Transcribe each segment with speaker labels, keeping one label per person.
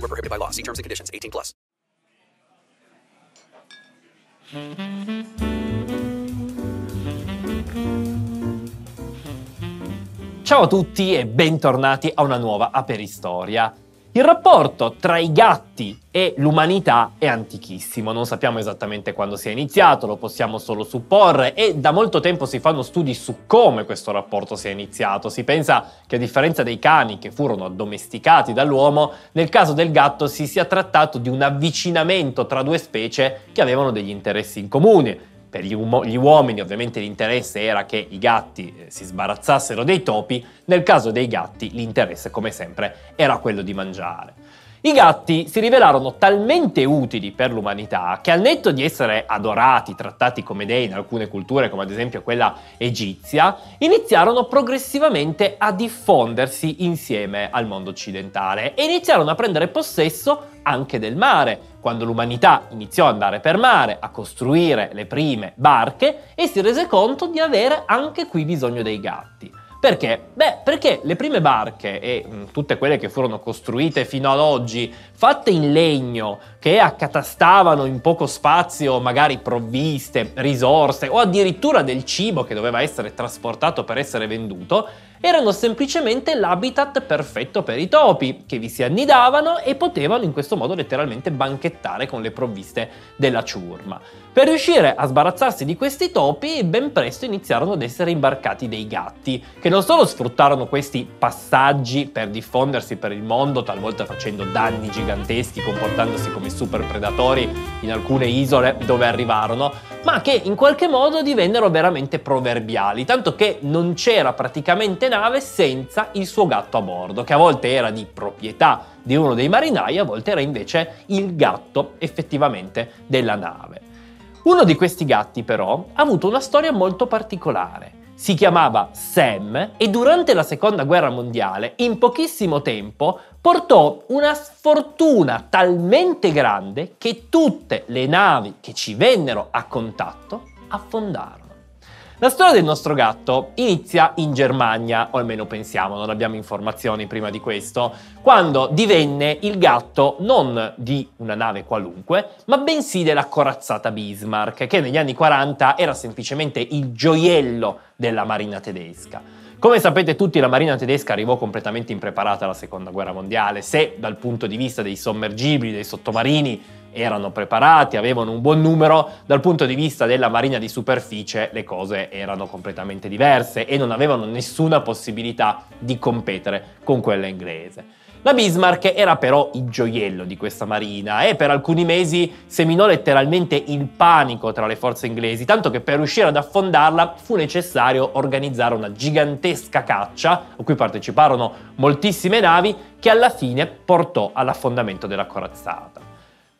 Speaker 1: Void were prohibited by law. See terms and conditions. 18 plus.
Speaker 2: Ciao a tutti e bentornati a una nuova Aperistoria. Il rapporto tra i gatti e l'umanità è antichissimo, non sappiamo esattamente quando sia iniziato, lo possiamo solo supporre e da molto tempo si fanno studi su come questo rapporto sia iniziato. Si pensa che a differenza dei cani che furono addomesticati dall'uomo, nel caso del gatto si sia trattato di un avvicinamento tra due specie che avevano degli interessi in comune. Per gli, umo- gli uomini ovviamente l'interesse era che i gatti eh, si sbarazzassero dei topi, nel caso dei gatti l'interesse come sempre era quello di mangiare. I gatti si rivelarono talmente utili per l'umanità che al netto di essere adorati, trattati come dei in alcune culture come ad esempio quella egizia, iniziarono progressivamente a diffondersi insieme al mondo occidentale e iniziarono a prendere possesso anche del mare, quando l'umanità iniziò ad andare per mare, a costruire le prime barche e si rese conto di avere anche qui bisogno dei gatti. Perché? Beh, perché le prime barche e mh, tutte quelle che furono costruite fino ad oggi, fatte in legno, che accatastavano in poco spazio magari provviste, risorse o addirittura del cibo che doveva essere trasportato per essere venduto, erano semplicemente l'habitat perfetto per i topi, che vi si annidavano e potevano in questo modo letteralmente banchettare con le provviste della ciurma. Per riuscire a sbarazzarsi di questi topi, ben presto iniziarono ad essere imbarcati dei gatti, che non solo sfruttarono questi passaggi per diffondersi per il mondo, talvolta facendo danni giganteschi, comportandosi come super predatori in alcune isole dove arrivarono, ma che in qualche modo divennero veramente proverbiali, tanto che non c'era praticamente nave senza il suo gatto a bordo, che a volte era di proprietà di uno dei marinai, a volte era invece il gatto effettivamente della nave. Uno di questi gatti però ha avuto una storia molto particolare. Si chiamava Sam e durante la seconda guerra mondiale, in pochissimo tempo, portò una sfortuna talmente grande che tutte le navi che ci vennero a contatto affondarono. La storia del nostro gatto inizia in Germania, o almeno pensiamo, non abbiamo informazioni prima di questo, quando divenne il gatto non di una nave qualunque, ma bensì della corazzata Bismarck, che negli anni 40 era semplicemente il gioiello della marina tedesca. Come sapete tutti la marina tedesca arrivò completamente impreparata alla seconda guerra mondiale, se dal punto di vista dei sommergibili, dei sottomarini erano preparati, avevano un buon numero, dal punto di vista della marina di superficie le cose erano completamente diverse e non avevano nessuna possibilità di competere con quella inglese. La Bismarck era però il gioiello di questa marina e per alcuni mesi seminò letteralmente il panico tra le forze inglesi, tanto che per riuscire ad affondarla fu necessario organizzare una gigantesca caccia, a cui parteciparono moltissime navi, che alla fine portò all'affondamento della corazzata.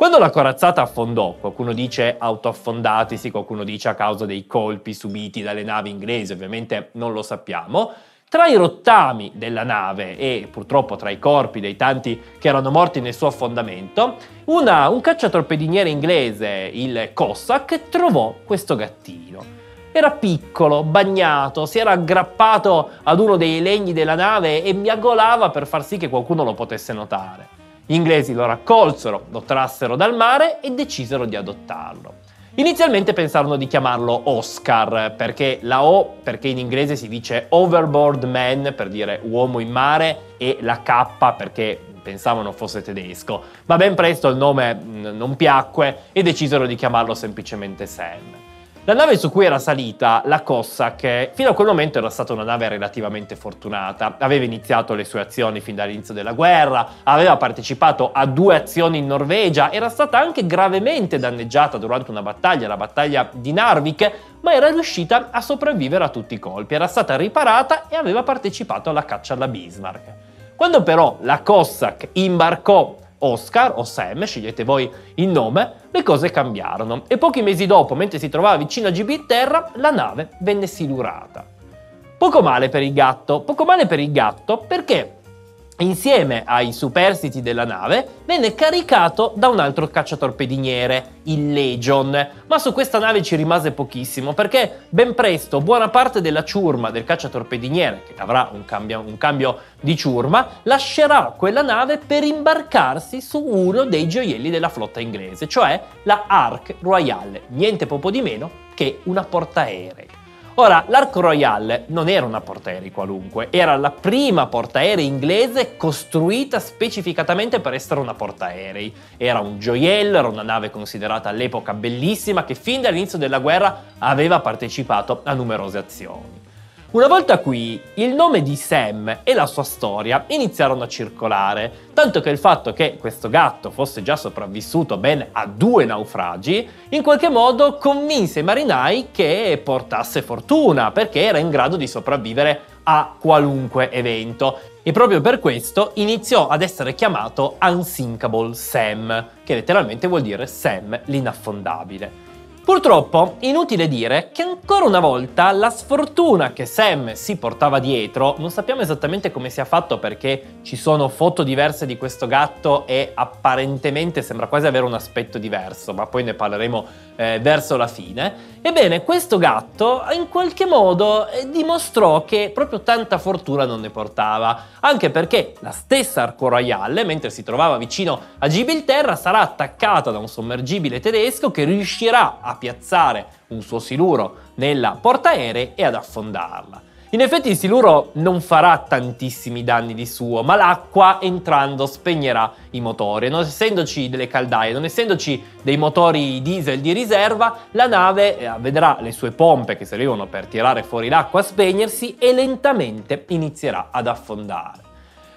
Speaker 2: Quando la corazzata affondò, qualcuno dice autoaffondatisi, qualcuno dice a causa dei colpi subiti dalle navi inglesi, ovviamente non lo sappiamo, tra i rottami della nave e purtroppo tra i corpi dei tanti che erano morti nel suo affondamento, una, un cacciatorpediniere inglese, il Cossack, trovò questo gattino. Era piccolo, bagnato, si era aggrappato ad uno dei legni della nave e miagolava per far sì che qualcuno lo potesse notare. Gli inglesi lo raccolsero, lo trassero dal mare e decisero di adottarlo. Inizialmente pensarono di chiamarlo Oscar, perché la O, perché in inglese si dice overboard man, per dire uomo in mare, e la K perché pensavano fosse tedesco, ma ben presto il nome non piacque e decisero di chiamarlo semplicemente Sam. La nave su cui era salita, la Cossack, fino a quel momento era stata una nave relativamente fortunata. Aveva iniziato le sue azioni fin dall'inizio della guerra, aveva partecipato a due azioni in Norvegia, era stata anche gravemente danneggiata durante una battaglia, la battaglia di Narvik, ma era riuscita a sopravvivere a tutti i colpi. Era stata riparata e aveva partecipato alla caccia alla Bismarck. Quando però la Cossack imbarcò Oscar o Sam, scegliete voi il nome, le cose cambiarono e pochi mesi dopo, mentre si trovava vicino a Gibilterra, la nave venne silurata. Poco male per il gatto, poco male per il gatto perché insieme ai superstiti della nave, venne caricato da un altro cacciatorpediniere, il Legion. Ma su questa nave ci rimase pochissimo perché ben presto buona parte della ciurma del cacciatorpediniere, che avrà un cambio, un cambio di ciurma, lascerà quella nave per imbarcarsi su uno dei gioielli della flotta inglese, cioè la Ark Royale, niente poco di meno che una portaerei. Ora, l'Arco Royale non era una portaerei qualunque, era la prima portaerei inglese costruita specificatamente per essere una portaerei. Era un gioiello, era una nave considerata all'epoca bellissima che fin dall'inizio della guerra aveva partecipato a numerose azioni. Una volta qui, il nome di Sam e la sua storia iniziarono a circolare, tanto che il fatto che questo gatto fosse già sopravvissuto ben a due naufragi, in qualche modo convinse i marinai che portasse fortuna, perché era in grado di sopravvivere a qualunque evento. E proprio per questo iniziò ad essere chiamato Unsinkable Sam, che letteralmente vuol dire Sam l'inaffondabile. Purtroppo, inutile dire che ancora una volta la sfortuna che Sam si portava dietro, non sappiamo esattamente come sia fatto perché ci sono foto diverse di questo gatto e apparentemente sembra quasi avere un aspetto diverso, ma poi ne parleremo eh, verso la fine. Ebbene, questo gatto in qualche modo eh, dimostrò che proprio tanta fortuna non ne portava, anche perché la stessa Arco Royale, mentre si trovava vicino a Gibilterra, sarà attaccata da un sommergibile tedesco che riuscirà a piazzare un suo siluro nella portaerei e ad affondarla. In effetti il siluro non farà tantissimi danni di suo, ma l'acqua entrando spegnerà i motori. Non essendoci delle caldaie, non essendoci dei motori diesel di riserva, la nave eh, vedrà le sue pompe che servivano per tirare fuori l'acqua spegnersi e lentamente inizierà ad affondare.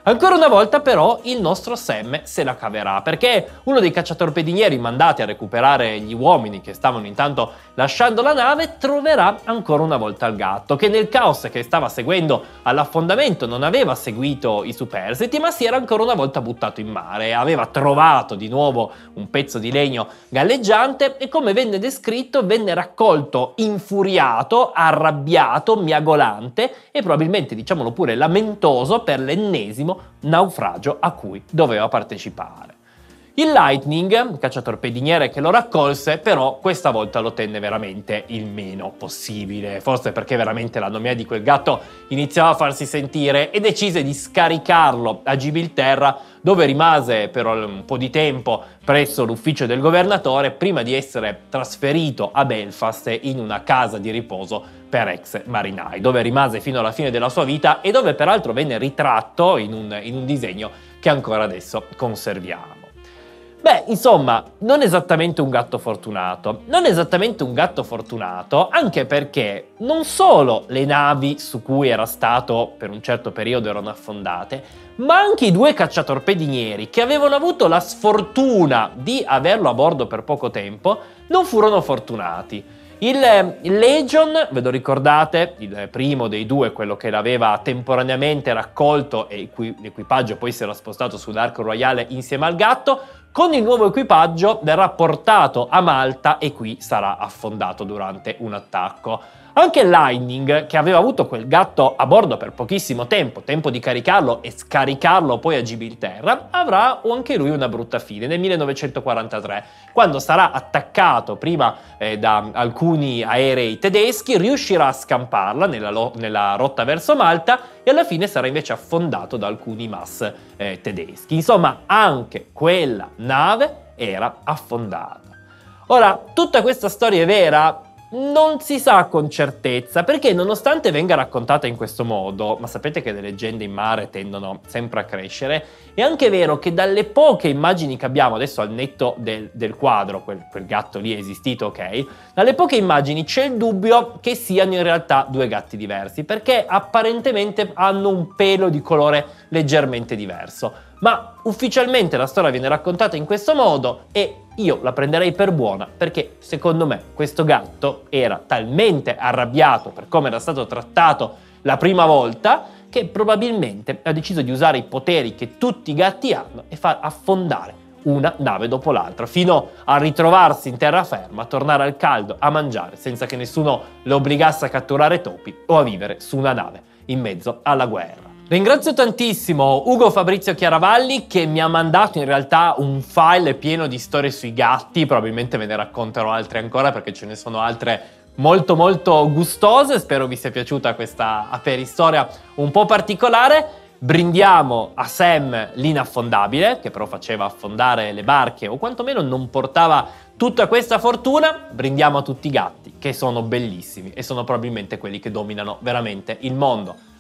Speaker 2: Ancora una volta però il nostro Sam se la caverà perché uno dei cacciatorpedinieri mandati a recuperare gli uomini che stavano intanto lasciando la nave troverà ancora una volta il gatto che nel caos che stava seguendo all'affondamento non aveva seguito i superstiti ma si era ancora una volta buttato in mare, aveva trovato di nuovo un pezzo di legno galleggiante e come venne descritto venne raccolto infuriato, arrabbiato, miagolante e probabilmente diciamolo pure lamentoso per l'ennesimo naufragio a cui doveva partecipare. Il Lightning, cacciatorpediniere che lo raccolse, però questa volta lo tenne veramente il meno possibile, forse perché veramente la nomea di quel gatto iniziava a farsi sentire e decise di scaricarlo a Gibilterra, dove rimase per un po' di tempo presso l'ufficio del governatore prima di essere trasferito a Belfast in una casa di riposo per ex marinai, dove rimase fino alla fine della sua vita e dove peraltro venne ritratto in un, in un disegno che ancora adesso conserviamo. Beh, insomma, non esattamente un gatto fortunato. Non esattamente un gatto fortunato, anche perché non solo le navi su cui era stato per un certo periodo erano affondate, ma anche i due cacciatorpedinieri che avevano avuto la sfortuna di averlo a bordo per poco tempo, non furono fortunati. Il, il Legion, ve lo ricordate, il primo dei due, quello che l'aveva temporaneamente raccolto e cui l'equipaggio poi si era spostato sull'Arco Royale insieme al gatto, con il nuovo equipaggio verrà portato a Malta e qui sarà affondato durante un attacco. Anche Lightning, che aveva avuto quel gatto a bordo per pochissimo tempo, tempo di caricarlo e scaricarlo poi a Gibilterra, avrà anche lui una brutta fine nel 1943, quando sarà attaccato prima eh, da alcuni aerei tedeschi, riuscirà a scamparla nella, lo- nella, rotta verso Malta e alla fine sarà invece affondato da alcuni MAS eh, tedeschi. Insomma, anche quella nave era affondata. Ora, tutta questa storia è vera? Non si sa con certezza, perché nonostante venga raccontata in questo modo, ma sapete che le leggende in mare tendono sempre a crescere, è anche vero che dalle poche immagini che abbiamo, adesso al netto del, del quadro, quel, quel, gatto lì è esistito, ok? Dalle poche immagini c'è il dubbio che siano in realtà due gatti diversi, perché apparentemente hanno un pelo di colore leggermente diverso. Ma ufficialmente la storia viene raccontata in questo modo e io la prenderei per buona perché secondo me questo gatto era talmente arrabbiato per come era stato trattato la prima volta che probabilmente ha deciso di usare i poteri che tutti i gatti hanno e far affondare una nave dopo l'altra, fino a ritrovarsi in terraferma, a tornare al caldo, a mangiare, senza che nessuno lo obbligasse a catturare topi o a vivere su una nave in mezzo alla guerra. Ringrazio tantissimo Ugo Fabrizio Chiaravalli che mi ha mandato in realtà un file pieno di storie sui gatti, probabilmente ve ne racconterò altre ancora perché ce ne sono altre molto molto gustose, spero vi sia piaciuta questa aperistoria un po' particolare. Brindiamo a Sam l'inaffondabile, che però faceva affondare le barche o quantomeno non portava tutta questa fortuna. Brindiamo a tutti i gatti, che sono bellissimi e sono probabilmente quelli che dominano veramente il mondo.